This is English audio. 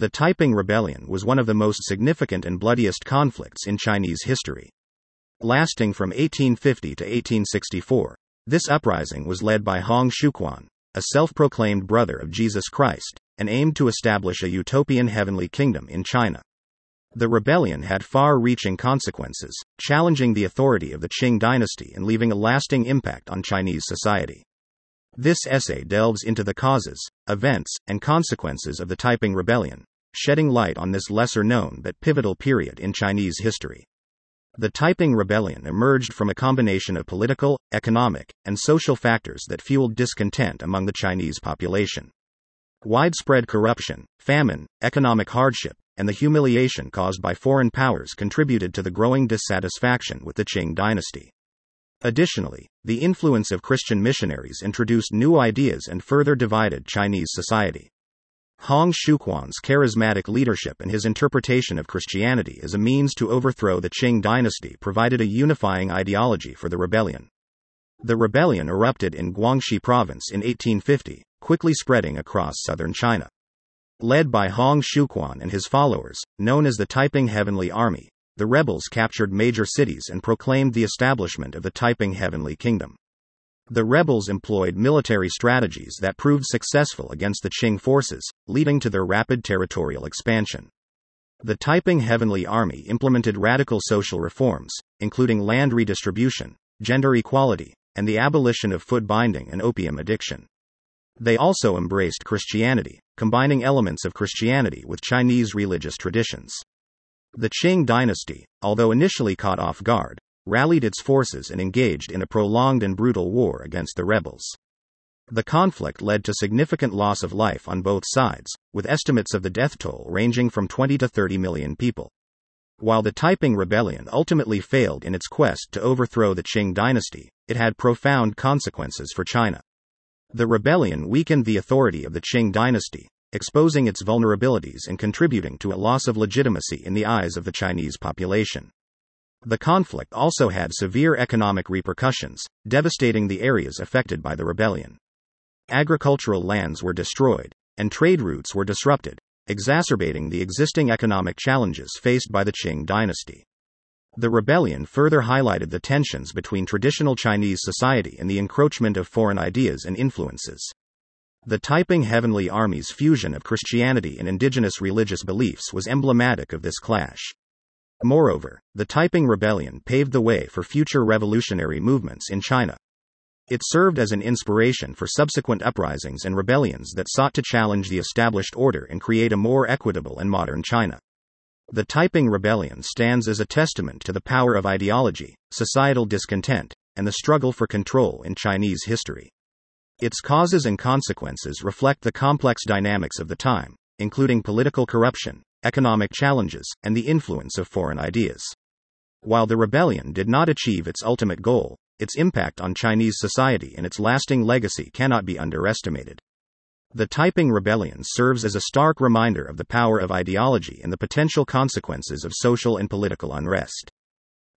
The Taiping Rebellion was one of the most significant and bloodiest conflicts in Chinese history. Lasting from 1850 to 1864, this uprising was led by Hong Xiuquan, a self proclaimed brother of Jesus Christ, and aimed to establish a utopian heavenly kingdom in China. The rebellion had far reaching consequences, challenging the authority of the Qing dynasty and leaving a lasting impact on Chinese society. This essay delves into the causes, events, and consequences of the Taiping Rebellion, shedding light on this lesser known but pivotal period in Chinese history. The Taiping Rebellion emerged from a combination of political, economic, and social factors that fueled discontent among the Chinese population. Widespread corruption, famine, economic hardship, and the humiliation caused by foreign powers contributed to the growing dissatisfaction with the Qing dynasty. Additionally, the influence of Christian missionaries introduced new ideas and further divided Chinese society. Hong Xiuquan's charismatic leadership and his interpretation of Christianity as a means to overthrow the Qing dynasty provided a unifying ideology for the rebellion. The rebellion erupted in Guangxi province in 1850, quickly spreading across southern China. Led by Hong Xiuquan and his followers, known as the Taiping Heavenly Army, the rebels captured major cities and proclaimed the establishment of the Taiping Heavenly Kingdom. The rebels employed military strategies that proved successful against the Qing forces, leading to their rapid territorial expansion. The Taiping Heavenly Army implemented radical social reforms, including land redistribution, gender equality, and the abolition of foot binding and opium addiction. They also embraced Christianity, combining elements of Christianity with Chinese religious traditions. The Qing dynasty, although initially caught off guard, rallied its forces and engaged in a prolonged and brutal war against the rebels. The conflict led to significant loss of life on both sides, with estimates of the death toll ranging from 20 to 30 million people. While the Taiping Rebellion ultimately failed in its quest to overthrow the Qing dynasty, it had profound consequences for China. The rebellion weakened the authority of the Qing dynasty, exposing its vulnerabilities and contributing to a loss of legitimacy in the eyes of the Chinese population. The conflict also had severe economic repercussions, devastating the areas affected by the rebellion. Agricultural lands were destroyed, and trade routes were disrupted, exacerbating the existing economic challenges faced by the Qing dynasty. The rebellion further highlighted the tensions between traditional Chinese society and the encroachment of foreign ideas and influences. The Taiping Heavenly Army's fusion of Christianity and indigenous religious beliefs was emblematic of this clash. Moreover, the Taiping Rebellion paved the way for future revolutionary movements in China. It served as an inspiration for subsequent uprisings and rebellions that sought to challenge the established order and create a more equitable and modern China. The Taiping Rebellion stands as a testament to the power of ideology, societal discontent, and the struggle for control in Chinese history. Its causes and consequences reflect the complex dynamics of the time, including political corruption, economic challenges, and the influence of foreign ideas. While the rebellion did not achieve its ultimate goal, its impact on Chinese society and its lasting legacy cannot be underestimated. The Taiping Rebellion serves as a stark reminder of the power of ideology and the potential consequences of social and political unrest.